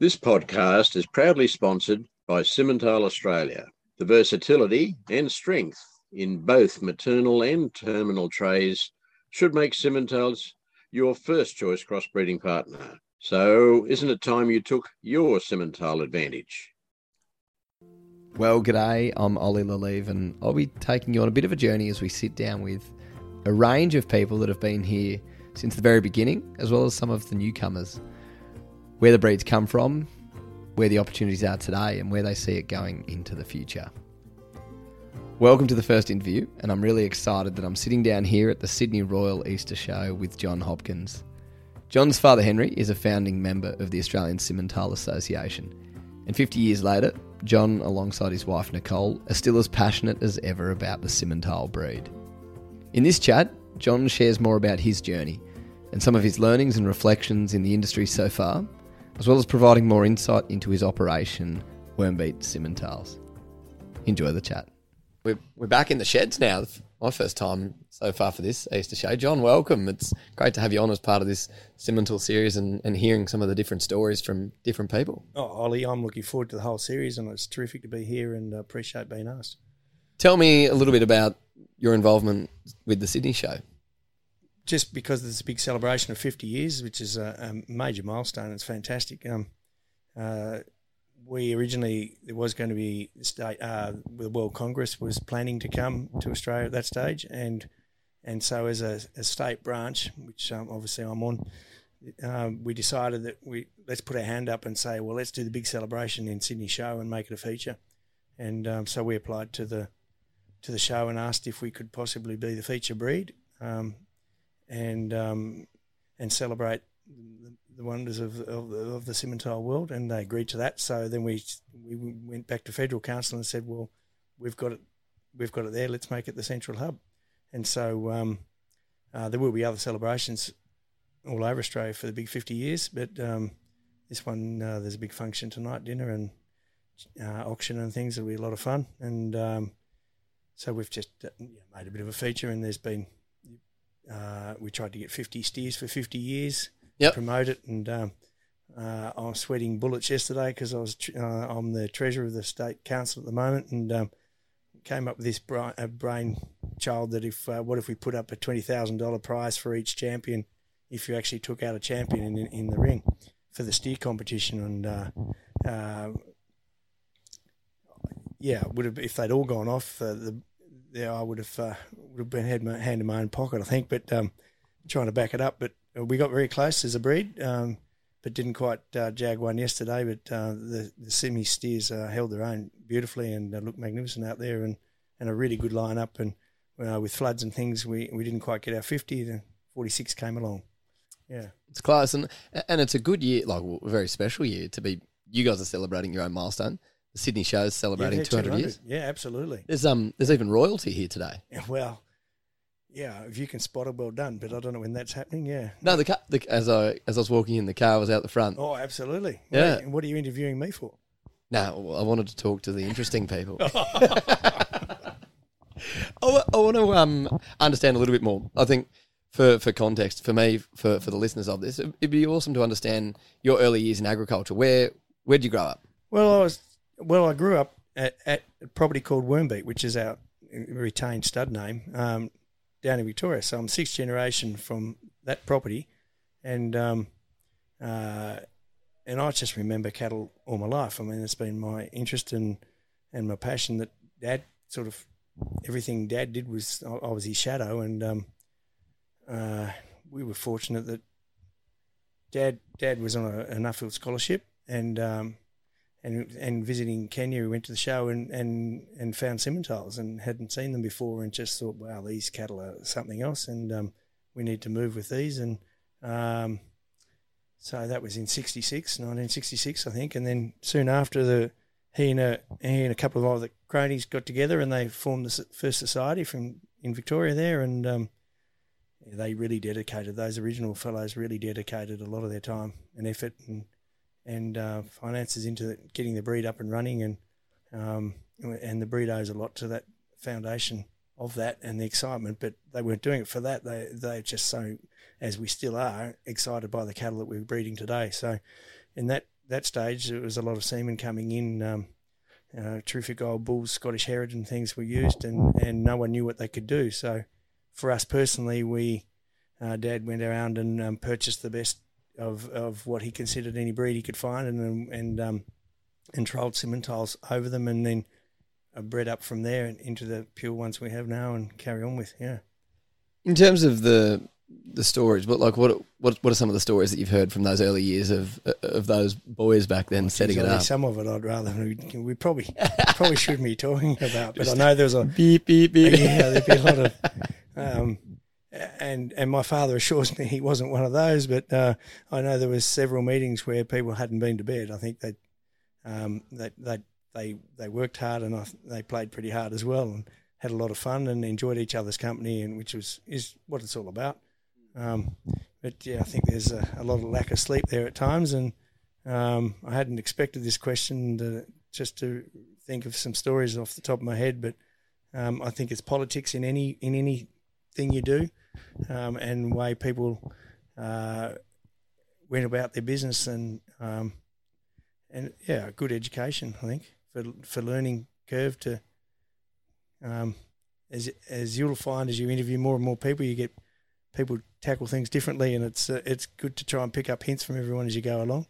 This podcast is proudly sponsored by Simmental Australia. The versatility and strength in both maternal and terminal traits should make Simmentals your first choice crossbreeding partner. So, isn't it time you took your Simmental advantage? Well, g'day, I'm Oli Le Lievre, and I'll be taking you on a bit of a journey as we sit down with a range of people that have been here since the very beginning, as well as some of the newcomers where the breeds come from, where the opportunities are today, and where they see it going into the future. Welcome to the first interview, and I'm really excited that I'm sitting down here at the Sydney Royal Easter Show with John Hopkins. John's father Henry is a founding member of the Australian Simmental Association, and 50 years later, John, alongside his wife Nicole, are still as passionate as ever about the Simmental breed. In this chat, John shares more about his journey and some of his learnings and reflections in the industry so far, as well as providing more insight into his operation, Wormbete Simmentals. Enjoy the chat. We're, we're back in the sheds now. My first time so far for this Easter show. John, welcome. It's great to have you on as part of this Simmental series and, and hearing some of the different stories from different people. Oh, Oli, I'm looking forward to the whole series and it's terrific to be here and appreciate being asked. Tell me a little bit about your involvement with the Sydney show just because there's a big celebration of 50 years, which is a, a major milestone. It's fantastic. Um, uh, we originally there was going to be state uh, the World Congress was planning to come to Australia at that stage, and and so as a, a state branch, which um, obviously I'm on, um, we decided that we let's put our hand up and say, well, let's do the big celebration in Sydney show and make it a feature, and um, so we applied to the to the show and asked if we could possibly be the feature breed. Um, and um, and celebrate the, the wonders of, of, of, the Simmental world, and they agreed to that. So then we we went back to federal council and said, well, we've got it, we've got it there. Let's make it the central hub. And so um, uh, there will be other celebrations all over Australia for the big 50 years, but um, this one uh, there's a big function tonight, dinner and uh, auction and things. It'll be a lot of fun, and um, so we've just uh, made a bit of a feature, and there's been uh, we tried to get 50 steers for 50 years, yep. promote it, and um, uh, I was sweating bullets yesterday because I was uh, I'm the treasurer of the state council at the moment, and um, came up with this brain, brain child that if uh, what if we put up a twenty thousand dollar prize for each champion if you actually took out a champion in, in the ring for the steer competition, and uh, uh, yeah, would have if they'd all gone off the yeah, I would have uh, would have been had my hand in my own pocket, I think. But um, trying to back it up, but uh, we got very close as a breed, um, but didn't quite uh, jag one yesterday. But uh, the the semi steers uh, held their own beautifully and uh, looked magnificent out there, and, and a really good lineup. And with floods and things, we, we didn't quite get our fifty. The forty six came along. Yeah, it's class, and and it's a good year, like a very special year to be. You guys are celebrating your own milestone the Sydney shows celebrating yeah, 200, 200, years. Yeah, absolutely. There's um there's even royalty here today. Yeah, well, yeah, if you can spot it, well done. But I don't know when that's happening. Yeah. No, the, car, the as I as I was walking in, the car was out the front. Oh, absolutely. Yeah. What, what are you interviewing me for? No, I wanted to talk to the interesting people. I, I want to um, understand a little bit more. I think for, for context, for me, for, for the listeners of this, it'd be awesome to understand your early years in agriculture. Where where did you grow up? Well, I was well, I grew up at, at a property called Wormbete, which is our retained stud name, um, down in Victoria. So I'm sixth generation from that property, and um, uh, and I just remember cattle all my life. I mean, it's been my interest and and my passion that Dad sort of everything Dad did was I was his shadow, and um, uh, we were fortunate that Dad Dad was on a, a Nuffield scholarship, and um, and and visiting Kenya, we went to the show and and and found Simmentals and hadn't seen them before, and just thought, wow, these cattle are something else, and um, we need to move with these, and um, so that was in 66, 1966, I think, and then soon after the he and a he and a couple of other cronies got together and they formed the first society from in Victoria there, and um, they really dedicated those original fellows really dedicated a lot of their time and effort and and uh, finances into getting the breed up and running, and um, and the breed owes a lot to that foundation of that and the excitement. But they weren't doing it for that. They they're just so, as we still are, excited by the cattle that we're breeding today. So, in that that stage, there was a lot of semen coming in. Um, uh, terrific old bulls, Scottish heritage and things were used, and, and no one knew what they could do. So, for us personally, we uh, Dad went around and um, purchased the best of, of what he considered any breed he could find, and and um, and Simmentals over them, and then uh, bred up from there and into the pure ones we have now, and carry on with. Yeah. In terms of the the stories, but like what what what are some of the stories that you've heard from those early years of of those boys back then setting it up? Some of it I'd rather we, we probably probably shouldn't be talking about, but I know there's a beep beep beep. Yeah, there'd be a lot of. Um, and and my father assures me he wasn't one of those, but uh, I know there was several meetings where people hadn't been to bed. I think they um, they they they they worked hard and I, they played pretty hard as well and had a lot of fun and enjoyed each other's company and which was is what it's all about. Um, but yeah, I think there's a, a, lot of lack of sleep there at times, and um, I hadn't expected this question to, just to think of some stories off the top of my head, but um, I think it's politics in any in anything you do, um, and way people uh, went about their business, and um, and yeah, good education I think for for learning curve to. Um, as as you'll find as you interview more and more people, you get people tackle things differently, and it's uh, it's good to try and pick up hints from everyone as you go along.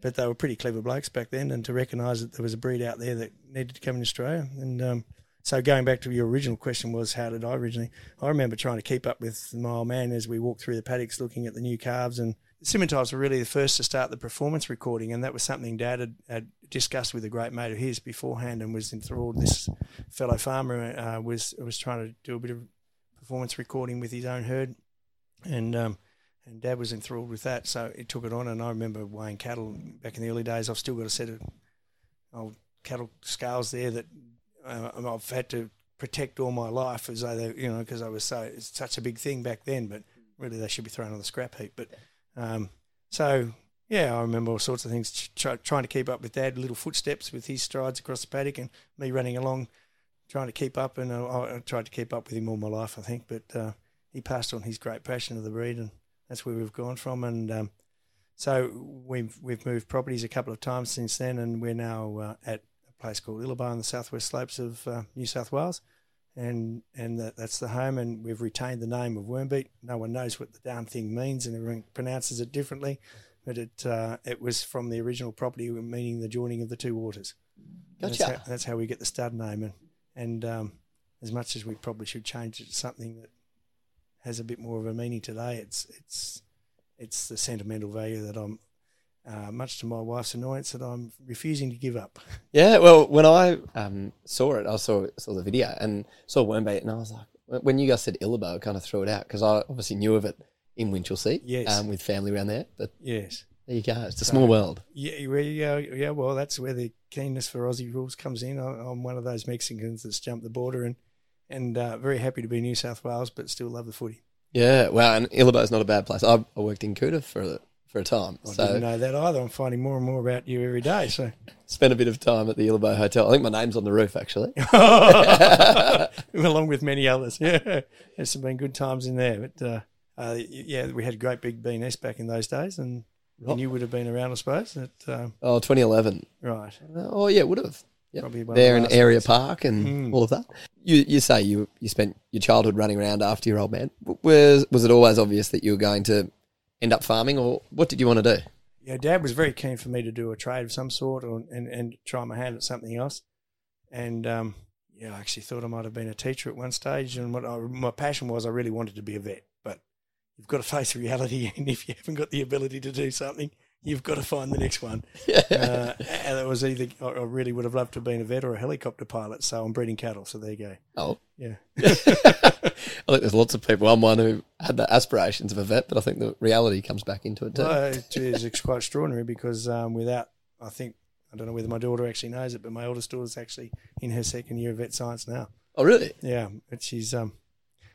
But they were pretty clever blokes back then, and to recognise that there was a breed out there that needed to come in Australia. And um, so going back to your original question was how did I originally? I remember trying to keep up with my old man as we walked through the paddocks, looking at the new calves and. Simmentals were really the first to start the performance recording, and that was something Dad had, had discussed with a great mate of his beforehand, and was enthralled. This fellow farmer uh, was was trying to do a bit of performance recording with his own herd, and um, and Dad was enthralled with that, so he took it on. And I remember weighing cattle back in the early days. I've still got a set of old cattle scales there that uh, I've had to protect all my life, as though you know, because I was so it's such a big thing back then. But really, they should be thrown on the scrap heap. But um, so yeah, I remember all sorts of things. Try, trying to keep up with Dad, little footsteps with his strides across the paddock, and me running along, trying to keep up. And I, I tried to keep up with him all my life, I think. But uh, he passed on his great passion of the breed, and that's where we've gone from. And um, so we've we've moved properties a couple of times since then, and we're now uh, at place called Illabo on the southwest slopes of uh, New South Wales, and and that, that's the home. And we've retained the name of Wormbete. No one knows what the damn thing means, and everyone pronounces it differently. But it uh, it was from the original property, meaning the joining of the two waters. Gotcha. That's how, that's how, we get the stud name, and and um, as much as we probably should change it to something that has a bit more of a meaning today. It's it's it's the sentimental value that I'm, uh, much to my wife's annoyance, that I'm refusing to give up. Yeah, well, when I um, saw it, I saw saw the video and saw Wormbete, and I was like, when you guys said Illabo, I kind of threw it out because I obviously knew of it in Winchelsea, yes, um, with family around there. But yes, there you go. It's a so, small world. Yeah, yeah, yeah. Well, that's where the keenness for Aussie rules comes in. I'm one of those Mexicans that's jumped the border and and uh, very happy to be New South Wales, but still love the footy. Yeah, well, and is not a bad place. I, I worked in Kuta for a, for a time. I so didn't know that either. I'm finding more and more about you every day. So spent a bit of time at the Illabo Hotel. I think my name's on the roof actually, along with many others. Yeah, there's been good times in there. But uh, uh, yeah, we had a great big B&S back in those days, and, and you would have been around, I suppose. At, um, oh, 2011. Right. Oh yeah, would have. Yep. there in Area ones. Park and mm. all of that. You you say you you spent your childhood running around after your old man. Was was it always obvious that you were going to end up farming, or what did you want to do? Yeah, Dad was very keen for me to do a trade of some sort, or, and and try my hand at something else. And um, yeah, I actually thought I might have been a teacher at one stage. And what I, my passion was, I really wanted to be a vet. But you've got to face reality, and if you haven't got the ability to do something, you've got to find the next one. Yeah. Uh, and it was either I really would have loved to have been a vet or a helicopter pilot. So I'm breeding cattle. So there you go. Oh, yeah. I think there's lots of people. I'm one who had the aspirations of a vet, but I think the reality comes back into it too. Well, it is it's quite extraordinary because um, without, I think I don't know whether my daughter actually knows it, but my oldest daughter's actually in her second year of vet science now. Oh, really? Yeah, but she's um,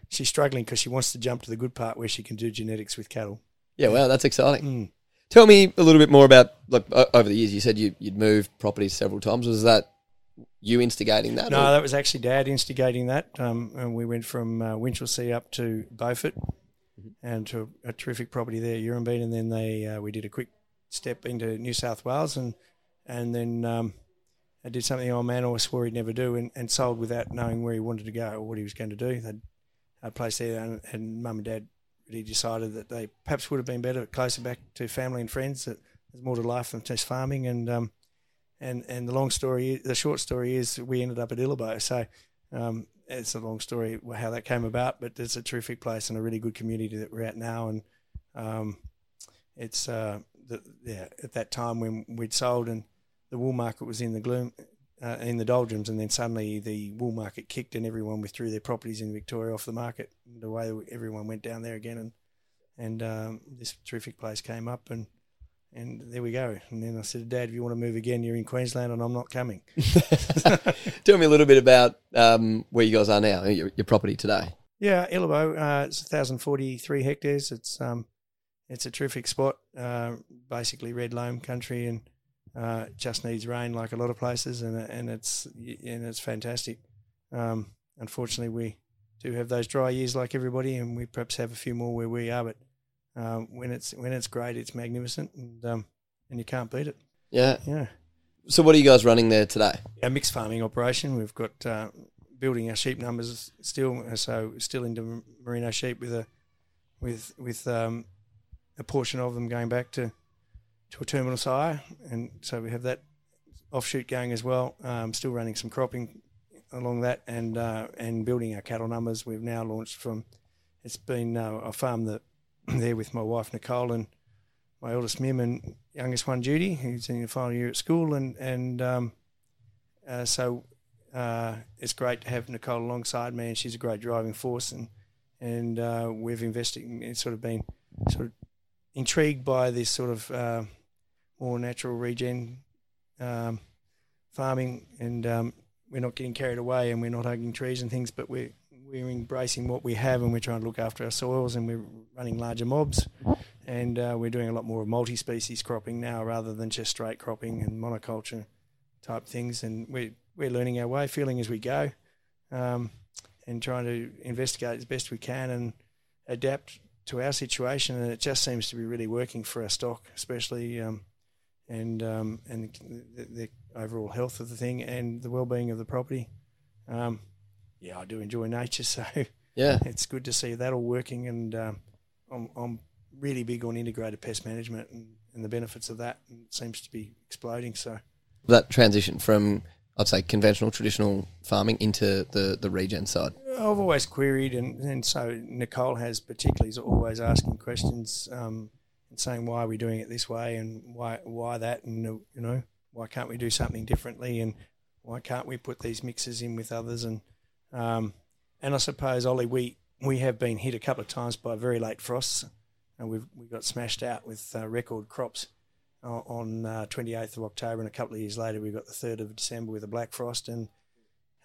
she's struggling because she wants to jump to the good part where she can do genetics with cattle. Yeah, wow, that's exciting. Mm. Tell me a little bit more about like over the years. You said you, would moved properties several times. Was that you instigating that? No, or? that was actually Dad instigating that. Um, and we went from uh, Winchelsea up to Beaufort, mm-hmm. and to a terrific property there, Urumbean, and then they uh, we did a quick step into New South Wales and and then um, I did something old man always swore he'd never do and, and sold without knowing where he wanted to go or what he was going to do. They'd a place there, and, and mum and dad really decided that they perhaps would have been better closer back to family and friends. That there's more to life than just farming, and um, and and the long story, the short story is we ended up at Illabo. So um, it's a long story how that came about, but it's a terrific place and a really good community that we're at now, and um, it's uh, the, yeah at that time when we'd sold and the wool market was in the gloom uh, in the doldrums, and then suddenly the wool market kicked and everyone withdrew their properties in Victoria off the market. The way everyone went down there again, and and um, this terrific place came up, and and there we go. And then I said, Dad, if you want to move again, you're in Queensland, and I'm not coming. Tell me a little bit about um, where you guys are now, your, your property today. Yeah, Illabo. Uh, it's 1,043 hectares. It's um, it's a terrific spot. Uh, basically, red loam country, and uh, just needs rain like a lot of places, and and it's and it's fantastic. Um, unfortunately, we do have those dry years like everybody, and we perhaps have a few more where we are. But um, when it's when it's great, it's magnificent, and um, and you can't beat it. Yeah, yeah. So, what are you guys running there today? A mixed farming operation. We've got uh, building our sheep numbers still, so still into merino sheep with a with with um, a portion of them going back to to a terminal sire, and so we have that offshoot going as well. Um, still running some cropping along that, and uh, and building our cattle numbers. We've now launched from. It's been uh, farm the there with my wife Nicole and my eldest Mim and youngest one Judy, who's in the final year at school, and and um, uh, so uh, it's great to have Nicole alongside me, and she's a great driving force, and and uh, we've invested. It's sort of been sort of intrigued by this sort of uh, more natural regen um, farming, and um, we're not getting carried away, and we're not hugging trees and things, but we're we're embracing what we have, and we're trying to look after our soils, and we're running larger mobs, and uh, we're doing a lot more of multi-species cropping now rather than just straight cropping and monoculture type things, and we're we're learning our way, feeling as we go, um, and trying to investigate as best we can and adapt to our situation, and it just seems to be really working for our stock, especially um, and um, and the, the, overall health of the thing and the well-being of the property. Um, yeah, I do enjoy nature, so yeah, it's good to see that all working. And um, I'm, I'm really big on integrated pest management and, and the benefits of that. And it seems to be exploding. So that transition from I'd say conventional traditional farming into the the regen side. I've always queried, and, and so Nicole has particularly is always asking questions. Um, and saying why are we doing it this way? And why why that? And you know why can't we do something differently? And why can't we put these mixes in with others? And um, and I suppose Oli we we have been hit a couple of times by very late frosts. And we've we got smashed out with uh, record crops on uh, 28th of October. And a couple of years later we got the 3rd of December with a black frost and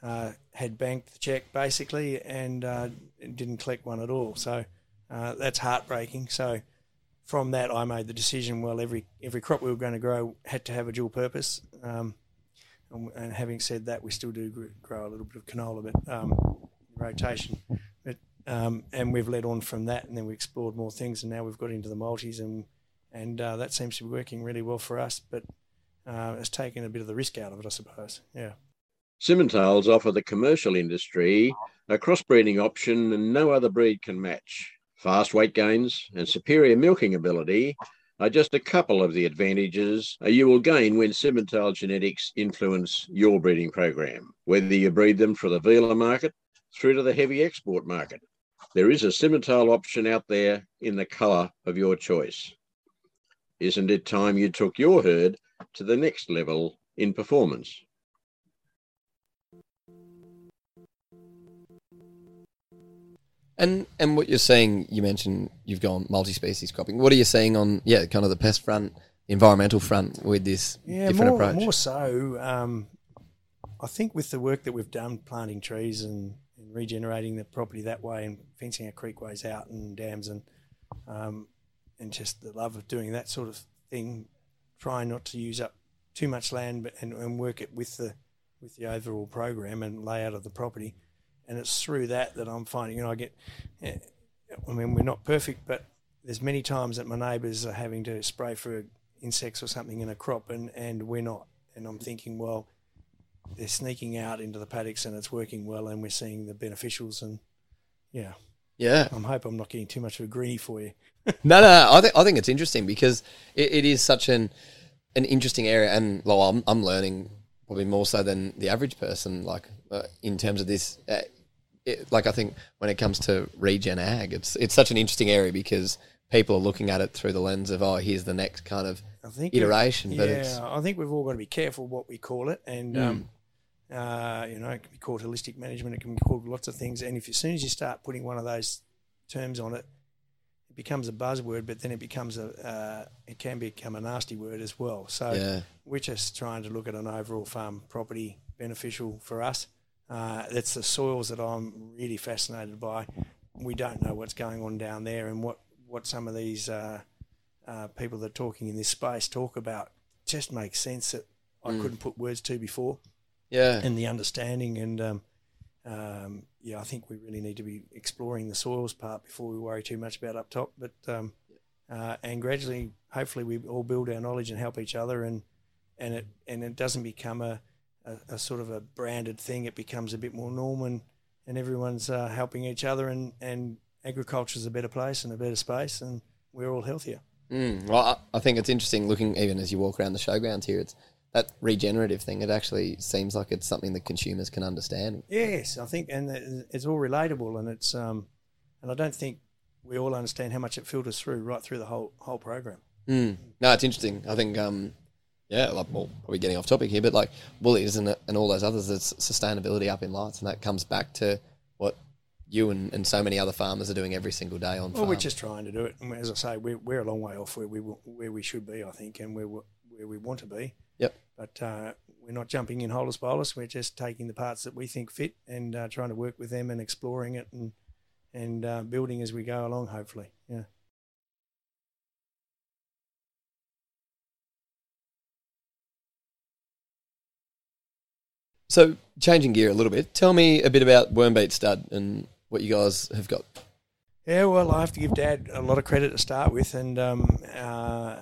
uh, had banked the check basically and uh, didn't collect one at all. So uh, that's heartbreaking. So from that, I made the decision. Well, every every crop we were going to grow had to have a dual purpose. Um, and, and, having said that, we still do grow a little bit of canola, but um, rotation. But um, and we've led on from that, and then we explored more things, and now we've got into the multis, and and uh, that seems to be working really well for us. But uh, it's taken a bit of the risk out of it, I suppose. Yeah. Simmentals offer the commercial industry a crossbreeding option and no other breed can match. Fast weight gains and superior milking ability are just a couple of the advantages you will gain when Simmental genetics influence your breeding program, whether you breed them for the vealer market through to the heavy export market. There is a Simmental option out there in the colour of your choice. Isn't it time you took your herd to the next level in performance? And and what you're saying, you mentioned you've gone multi-species cropping. What are you seeing on yeah, kind of the pest front, environmental front with this yeah, different more, approach? More so, um, I think with the work that we've done, planting trees and, and, regenerating the property that way, and fencing our creekways out and dams, and um, and just the love of doing that sort of thing, trying not to use up too much land, but and, and work it with the with the overall program and layout of the property and it's through that that I'm finding. You know, I get. I mean, we're not perfect, but there's many times that my neighbours are having to spray for insects or something in a crop, and and we're not. And I'm thinking, well, they're sneaking out into the paddocks and it's working well, and we're seeing the beneficials. And yeah, Yeah. I'm hope I'm not getting too much of a greenie for you. No, no, no. I think I think it's interesting because it, it is such an an interesting area, and well, I'm I'm learning probably more so than the average person. Like uh, in terms of this, uh, it, like I think when it comes to regen ag, it's it's such an interesting area because people are looking at it through the lens of oh, here's the next kind of I think iteration. Yeah, But it's I think we've all got to be careful what we call it, and Mm. um, uh, you know, it can be called holistic management. It can be called lots of things. And if as soon as you start putting one of those terms on it, it becomes a buzzword. But then it becomes a uh, it can become a nasty word as well. So yeah, we're just trying to look at an overall farm property beneficial for us. Uh, that's the soils that I'm really fascinated by. We don't know what's going on down there and what, what some of these uh, uh, people that are talking in this space talk about just makes sense that I Mm. couldn't put words to before yeah, and the understanding and um, um, yeah, I think we really need to be exploring the soils part before we worry too much about up top. But um, uh, and gradually, hopefully, we all build our knowledge and help each other, and and it and it doesn't become a, a, a sort of a branded thing. It becomes a bit more normal, and, and everyone's uh, helping each other, and and agriculture's a better place and a better space, and we're all healthier. Mm, well, I, I think it's interesting looking even as you walk around the showgrounds here. It's that regenerative thing. It actually seems like it's something that consumers can understand. Yes, I think, and it's all relatable, and it's um, and I don't think we all understand how much it filters through right through the whole whole program. Mm. No, it's interesting. I think, um, yeah, like, well, probably getting off topic here, but like Woolies and, and all those others, it's sustainability up in lights, and that comes back to what you and, and so many other farmers are doing every single day on Well, farm. we're just trying to do it, and as I say, we're we're a long way off where we where we should be, I think, and where we- where we want to be. Yep. But uh, we're not jumping in holus bolus. We're just taking the parts that we think fit and uh, trying to work with them and exploring it and and uh, building as we go along. Hopefully, yeah. So changing gear a little bit. Tell me a bit about Wormbete Stud and what you guys have got. Yeah, well, I have to give Dad a lot of credit to start with, and um, uh,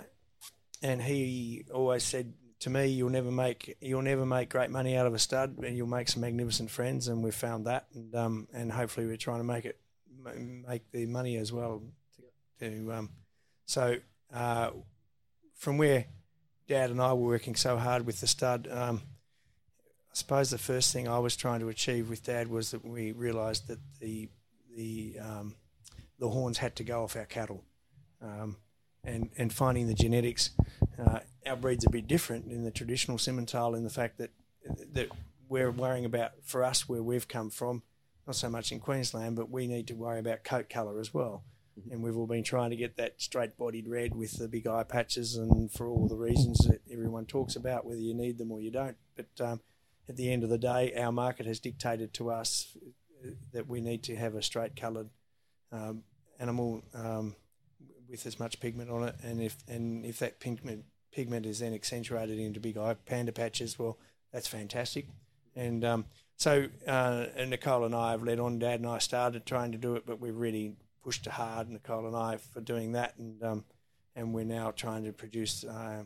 and he always said to me, "You'll never make you'll never make great money out of a stud, and you'll make some magnificent friends." And we've found that, and um, and hopefully we're trying to make it make the money as well. To, to um, so uh, from where Dad and I were working so hard with the stud. Um, suppose the first thing I was trying to achieve with Dad was that we realised that the the um, the horns had to go off our cattle, um, and and finding the genetics. Uh, our breed's a bit different in the traditional Simmental in the fact that that we're worrying about for us where we've come from, not so much in Queensland, but we need to worry about coat colour as well. And we've all been trying to get that straight-bodied red with the big eye patches, and for all the reasons that everyone talks about, whether you need them or you don't. But um, at the end of the day, our market has dictated to us uh, that we need to have a straight-coloured um, animal um, with as much pigment on it, and if and if that pigment pigment is then accentuated into big eye panda patches, well, that's fantastic. And um, so uh, and Nicole and I have led on. Dad and I started trying to do it, but we've really pushed hard, Nicole and I, for doing that, and um, and we're now trying to produce uh,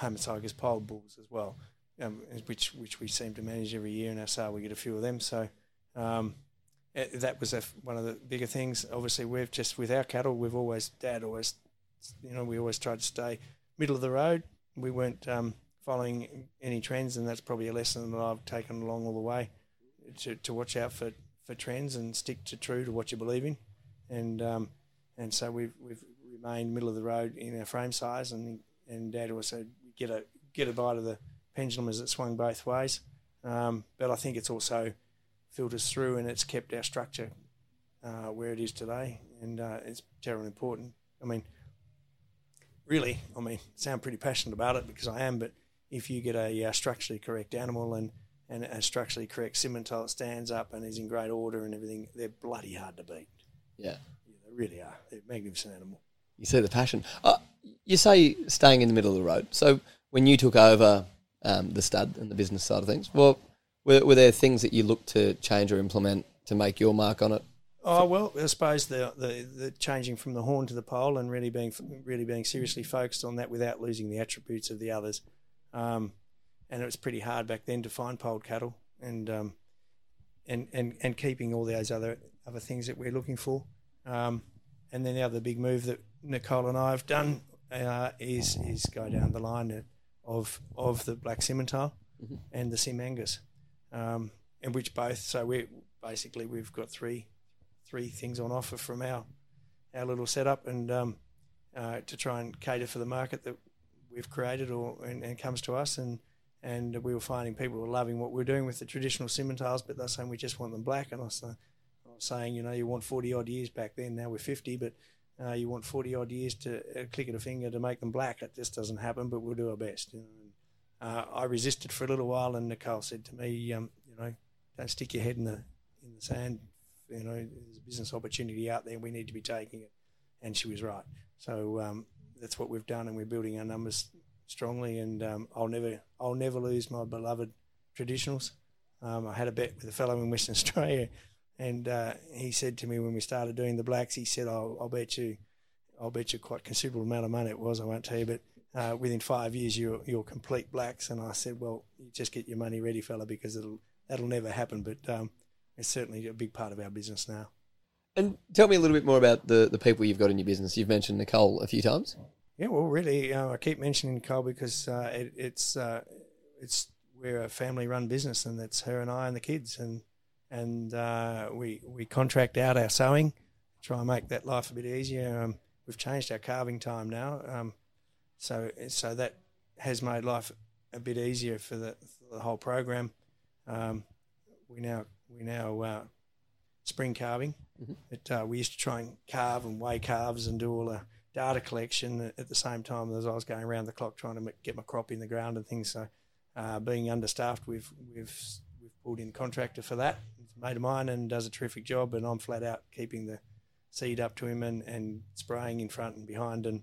homozygous pole bulls as well, um, which which we seem to manage every year in our sale. We get a few of them, so. Um, uh, that was a, one of the bigger things. Obviously, we've just with our cattle, we've always dad always, you know, we always tried to stay middle of the road. We weren't um, following any trends, and that's probably a lesson that I've taken along all the way to, to watch out for, for trends and stick to true to what you believe in, and um, and so we've we've remained middle of the road in our frame size, and and dad always said get a get a bite of the pendulum as it swung both ways, um, but I think it's also filters through and it's kept our structure uh, where it is today, and uh, it's terribly important. I mean, really, I mean, sound pretty passionate about it because I am. But if you get a uh, structurally correct animal and and a structurally correct Simmental that stands up and is in great order and everything, they're bloody hard to beat. Yeah. Yeah, they really are. They're a magnificent animal. You see the passion. Uh, you say staying in the middle of the road. So when you took over um, the stud and the business side of things, well, were, were there things that you looked to change or implement to make your mark on it? Oh well, I suppose the, the the changing from the horn to the pole and really being really being seriously focused on that without losing the attributes of the others. Um, and it was pretty hard back then to find polled cattle and um, and and and keeping all those other other things that we're looking for. Um, and then the other big move that Nicole and I have done uh, is is go down the line of of the black Simmental mm-hmm. and the Sim Angus, um, in which both. So we basically we've got three three things on offer from our our little setup and um, uh, to try and cater for the market that we've created or and, and, comes to us and and we were finding people were loving what we're doing with the traditional Simmentals, but they're saying we just want them black. And I was, I was saying, you know, you want 40 odd years back then, now we're 50, but uh, you want 40 odd years to uh, click of a finger to make them black. That just doesn't happen, but we'll do our best. You know? uh, I resisted for a little while, and Nicole said to me, um, you know, don't stick your head in the in the sand you know, there's a business opportunity out there. We need to be taking it. And she was right. So um, that's what we've done, and we're building our numbers strongly. And um, I'll never, I'll never lose my beloved traditionals. Um, I had a bet with a fellow in Western Australia, and uh, he said to me when we started doing the blacks, he said, "I'll, I'll bet you, I'll bet you quite considerable amount of money it was. I won't tell you, but uh, within five years you're you're complete blacks." And I said, "Well, you just get your money ready, fella, because it'll that'll never happen." But um, it's certainly a big part of our business now. And tell me a little bit more about the, the people you've got in your business. You've mentioned Nicole a few times. Yeah, well, really, uh, I keep mentioning Nicole because uh, it, it's uh, it's we're a family run business, and that's her and I and the kids, and and uh, we we contract out our sowing, try and make that life a bit easier. Um, we've changed our calving time now, um, so so that has made life a bit easier for the, for the whole program. Um, we now we now uh, spring calving. Mm-hmm. It, uh, we used to try and calve and weigh calves and do all the data collection at the same time as I was going around the clock trying to get my crop in the ground and things. So, uh, being understaffed, we've we've we've pulled in a contractor for that. Mate of mine and does a terrific job, and I'm flat out keeping the seed up to him and, and spraying in front and behind and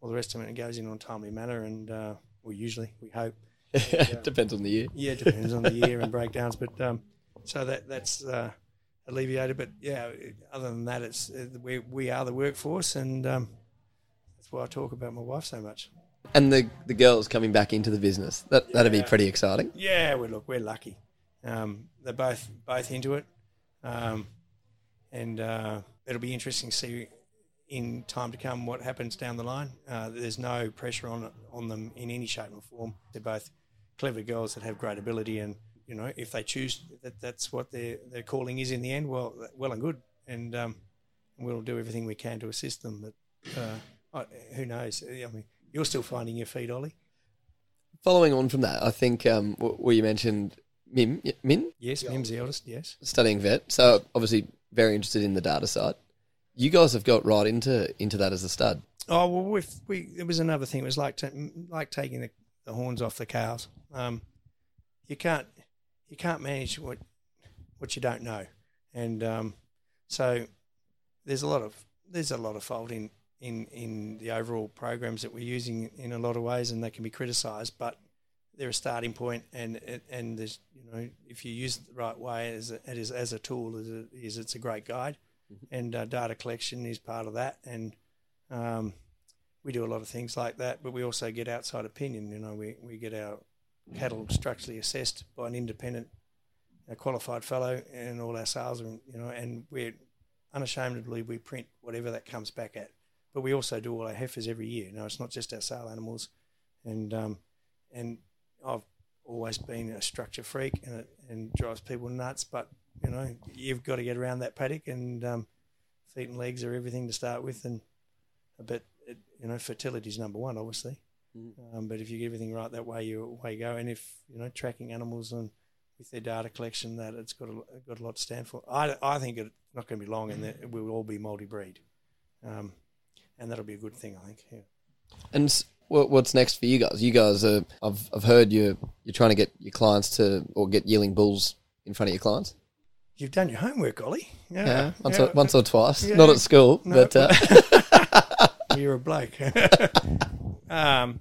all the rest of it. And it goes in on a timely manner, and uh, well, usually we hope. it depends on the year. Yeah, it depends on the year and breakdowns, but. Um, so that that's uh, alleviated. But yeah, other than that, it's uh, we we are the workforce, and um, that's why I talk about my wife so much. And the the girls coming back into the business that yeah. that'd be pretty exciting. Yeah, we look we're lucky. Um, they're both both into it, um, and uh, it'll be interesting to see in time to come what happens down the line. Uh, there's no pressure on on them in any shape or form. They're both clever girls that have great ability and you know, if they choose that that's what their their calling is in the end, well, well and good, and um, we'll do everything we can to assist them. But uh, who knows? I mean, you're still finding your feet, Oli. Following on from that, I think um, where you mentioned Mim, Min. Yes, Mim's the eldest. Yes, studying vet. So obviously very interested in the data side. You guys have got right into into that as a stud. Oh well, we we it was another thing. It was like like taking the, the horns off the cows. Um, you can't you can't manage what what you don't know, and um, so there's a lot of there's a lot of fault in in in the overall programs that we're using in a lot of ways, and they can be criticised, but they're a starting point, and and there's you know if you use it the right way as a, as, as a tool, as it is it's a great guide, mm-hmm. and uh, data collection is part of that, and um, we do a lot of things like that, but we also get outside opinion. You know, we, we get our cattle structurally assessed by an independent a qualified fellow and all our sales are, you know, and we're unashamedly we print whatever that comes back at. But we also do all our heifers every year. You know, it's not just our sale animals, and um, and I've always been a structure freak, and it and drives people nuts. But you know, you've got to get around that paddock, and um, feet and legs are everything to start with, and a bit, you know, fertility is number one, obviously. Mm. Um, but if you get everything right that way, you away you go. And if you know tracking animals and with their data collection, that it's got a, got a lot to stand for. I, I think it's not going to be long, and that we will all be multi-breed, um, and that'll be a good thing. I think. Yeah. And what's next for you guys? You guys are. I've I've heard you you're trying to get your clients to or get yearling bulls in front of your clients. You've done your homework, Oli. Yeah, yeah once, yeah. Or, once or twice. Yeah. Not at school, no, but uh... you're a bloke. Um,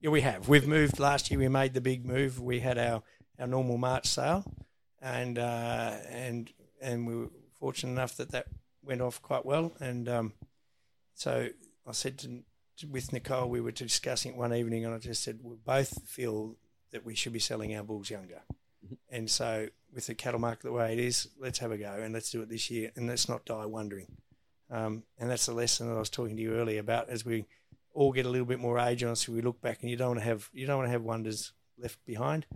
yeah, we have. We've moved last year. We made the big move. We had our, our normal March sale, and uh, and and we were fortunate enough that that went off quite well, and um, so I said to, with Nicole, we were discussing it one evening, and I just said we both feel that we should be selling our bulls younger, mm-hmm. and so with the cattle market the way it is, let's have a go and let's do it this year, and let's not die wondering. Um, and that's the lesson that I was talking to you earlier about as we all get a little bit more age on us. We look back, and you don't want to have you don't want to have wonders left behind.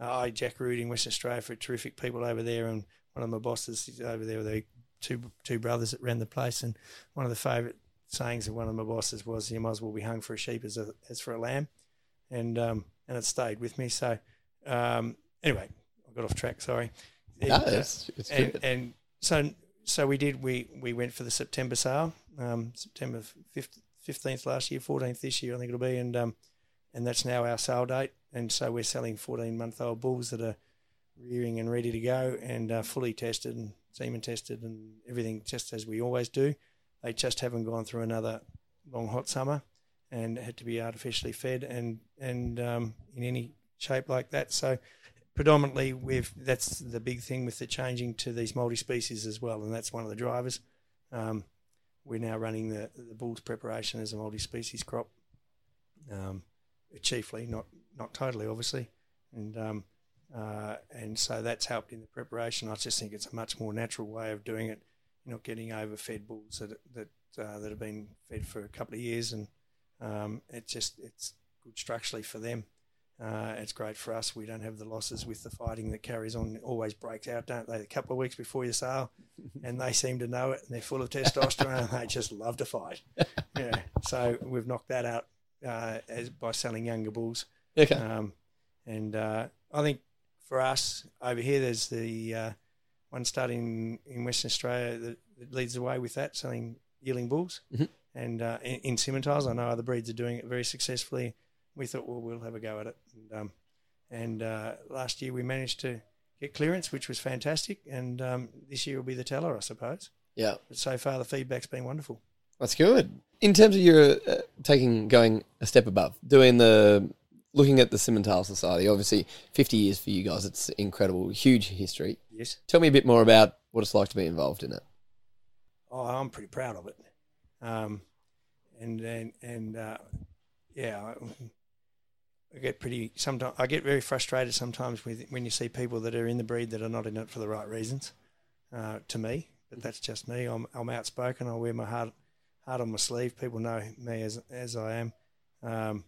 Uh, I jackarooed in Western Australia for terrific people over there, and one of my bosses is over there, the two two brothers that ran the place, and one of the favourite sayings of one of my bosses was, "You might as well be hung for a sheep as a, as for a lamb," and um, and it stayed with me. So um, anyway, I got off track. Sorry. No, it's, it's and, and so so we did. We we went for the September sale, um, September fifteenth last year, fourteenth this year, I think it'll be, and um, and that's now our sale date. And so we're selling fourteen month old bulls that are rearing and ready to go and uh, fully tested and semen tested and everything just as we always do. They just haven't gone through another long hot summer and had to be artificially fed and and um, in any shape like that. So predominantly we've that's the big thing with the changing to these multi-species as well, and that's one of the drivers. Um, we're now running the the bulls preparation as a multi-species crop, um, chiefly, not not totally, obviously, and um, uh, and so that's helped in the preparation. I just think it's a much more natural way of doing it. You're not getting overfed bulls that that uh, that have been fed for a couple of years, and um, it just it's good structurally for them. Uh, it's great for us. We don't have the losses with the fighting that carries on. It always breaks out, don't they? A couple of weeks before your sale, and they seem to know it, and they're full of testosterone, and they just love to fight. Yeah, so we've knocked that out uh, as by selling younger bulls. Okay. Um, and uh, I think for us over here, there's the uh, one starting in Western Australia that, that, leads the way with that, selling yearling bulls. Mm-hmm. And uh, in, in I know other breeds are doing it very successfully we thought, well, we'll have a go at it. And, um, and uh, last year we managed to get clearance, which was fantastic. And um, this year will be the teller, I suppose. Yeah. But so far, the feedback's been wonderful. That's good. In terms of your uh, taking, going a step above, doing the, looking at the Simmental Society, obviously 50 years for you guys, it's incredible, huge history. Yes. Tell me a bit more about what it's like to be involved in it. Oh, I'm pretty proud of it. Um, and and, and uh, yeah, I get pretty sometimes I get very frustrated sometimes with when you see people that are in the breed that are not in it for the right reasons. Uh, to me, but that's just me. I'm I'm outspoken. I wear my heart heart on my sleeve. People know me as as I am, um,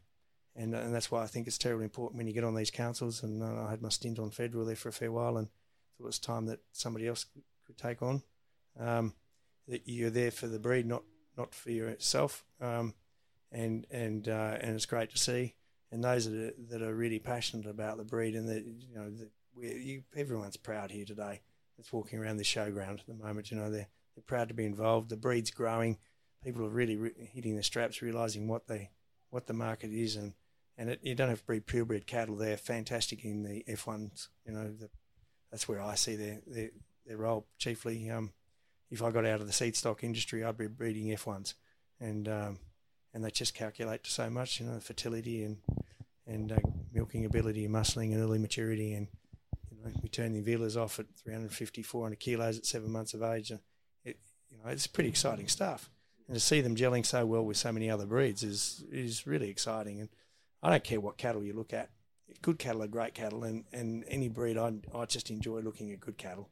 and and that's why I think it's terribly important when you get on these councils. And I had my stint on federal there for a fair while, and thought it was time that somebody else could take on. Um, that you're there for the breed, not not for yourself. Um, and and uh, and it's great to see and those that are, that are really passionate about the breed and that you know that you, everyone's proud here today that's walking around the showground at the moment you know they're, they're proud to be involved the breed's growing people are really re- hitting the straps realizing what they what the market is and and it, you don't have to breed purebred cattle they're fantastic in the F1s you know the, that's where I see their their, their role chiefly um, if I got out of the seed stock industry I'd be breeding F1s and um, and they just calculate to so much, you know, fertility and and uh, milking ability and muscling and early maturity. And you know, we turn the vealers off at 350, 400 kilos at seven months of age. And it, you know, it's pretty exciting stuff. And to see them gelling so well with so many other breeds is is really exciting. And I don't care what cattle you look at. Good cattle are great cattle, and, and any breed I I just enjoy looking at good cattle.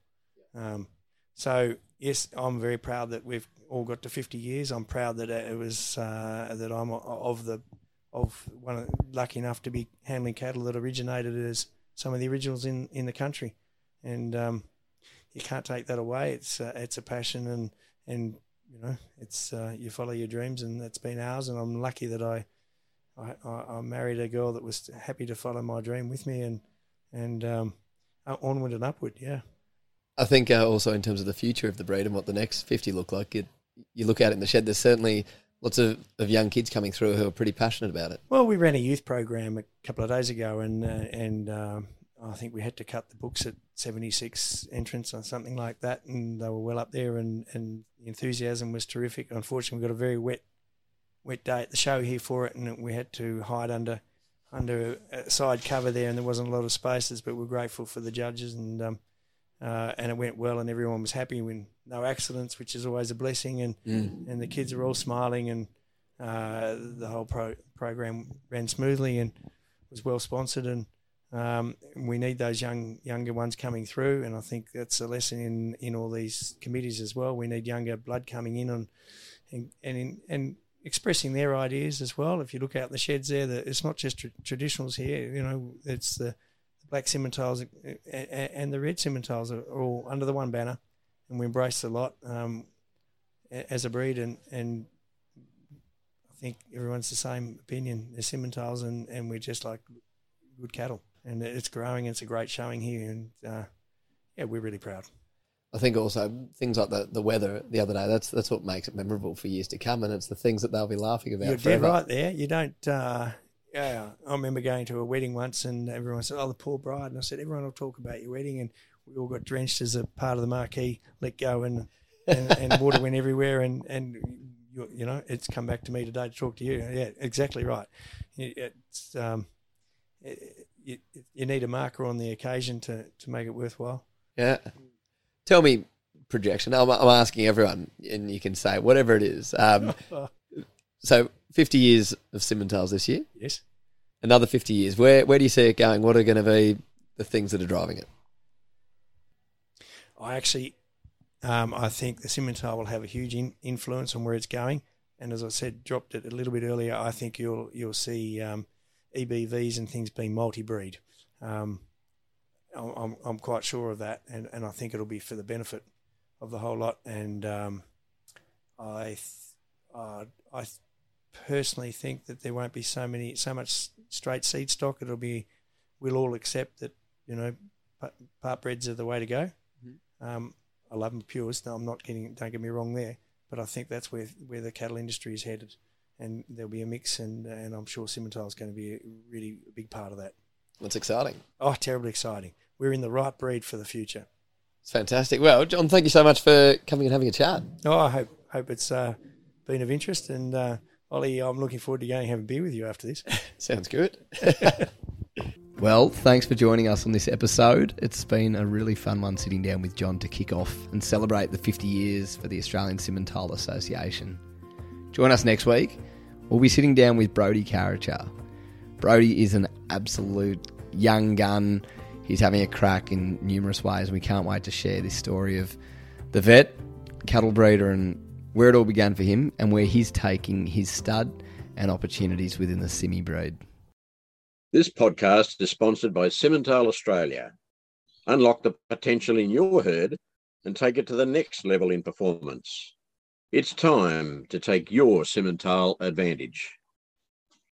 Um, so yes, I'm very proud that we've all got to 50 years. I'm proud that it was uh, that I'm of the of one lucky enough to be handling cattle that originated as some of the originals in, in the country, and um, you can't take that away. It's uh, it's a passion and and you know it's uh, you follow your dreams and that's been ours. And I'm lucky that I, I I married a girl that was happy to follow my dream with me and and um, onward and upward. Yeah. I think uh, also in terms of the future of the breed and what the next 50 look like, it, you look out in the shed, there's certainly lots of, of young kids coming through who are pretty passionate about it. Well, we ran a youth program a couple of days ago, and uh, and um, I think we had to cut the books at 76 entrants or something like that, and they were well up there, and, and the enthusiasm was terrific. Unfortunately, we got a very wet wet day at the show here for it, and we had to hide under under a side cover there, and there wasn't a lot of spaces, but we're grateful for the judges and. Um, uh, and it went well, and everyone was happy. When no accidents, which is always a blessing, and Mm. and the kids are all smiling, and uh, the whole pro- program ran smoothly and was well sponsored, and um, we need those young younger ones coming through, and I think that's a lesson in in all these committees as well. We need younger blood coming in on and and in, and expressing their ideas as well. If you look out in the sheds there, that it's not just tra- traditionals here. You know, it's the black Simmentals and the red Simmentals are all under the one banner, and we embrace a lot um, as a breed. And, and I think everyone's the same opinion. They're Simmentals, and, and we're just like good cattle. And it's growing. It's a great showing here, and uh, yeah, we're really proud. I think also things like the, the weather the other day. That's that's what makes it memorable for years to come, and it's the things that they'll be laughing about You're dead right there. You don't. Uh, yeah, I remember going to a wedding once, and everyone said, "Oh, the poor bride." And I said, "Everyone will talk about your wedding," and we all got drenched as a part of the marquee. Let go, and and, and water went everywhere, and and you, you know, it's come back to me today to talk to you. Yeah, exactly right. It's um, it, you, you need a marker on the occasion to to make it worthwhile. Yeah. Tell me projection. I'm, I'm asking everyone, and you can say whatever it is. Um, so 50 years of Simmentals this year, yes. another 50 years. Where where do you see it going? What are going to be the things that are driving it? I actually, um, I think the Simmental will have a huge in, influence on where it's going. And as I said, dropped it a little bit earlier. I think you'll you'll see um, EBVs and things being multi-breed. Um, I'm, I'm I'm quite sure of that, and, and I think it'll be for the benefit of the whole lot. And um, I th- uh, I personally think that there won't be so many so much straight seed stock. It'll be we'll all accept that you know part breds are the way to go. Um, I love them pures. No, I'm not getting. Don't get me wrong there, but I think that's where where the cattle industry is headed, and there'll be a mix, and and I'm sure Simmental is going to be a really a big part of that. That's exciting. Oh, terribly exciting! We're in the right breed for the future. It's fantastic. Well, John, thank you so much for coming and having a chat. Oh, I hope hope it's uh, been of interest, and uh, Oli, I'm looking forward to going and have a beer with you after this. Sounds good. well, thanks for joining us on this episode. It's been a really fun one sitting down with John to kick off and celebrate the 50 years for the Australian Simmental Association. Join us next week. We'll be sitting down with Brody Caracha. Brody is an absolute young gun. He's having a crack in numerous ways, and we can't wait to share this story of the vet, cattle breeder, and where it all began for him, and where he's taking his stud and opportunities within the simi breed. This podcast is sponsored by Simmental Australia. Unlock the potential in your herd and take it to the next level in performance. It's time to take your Simmental advantage.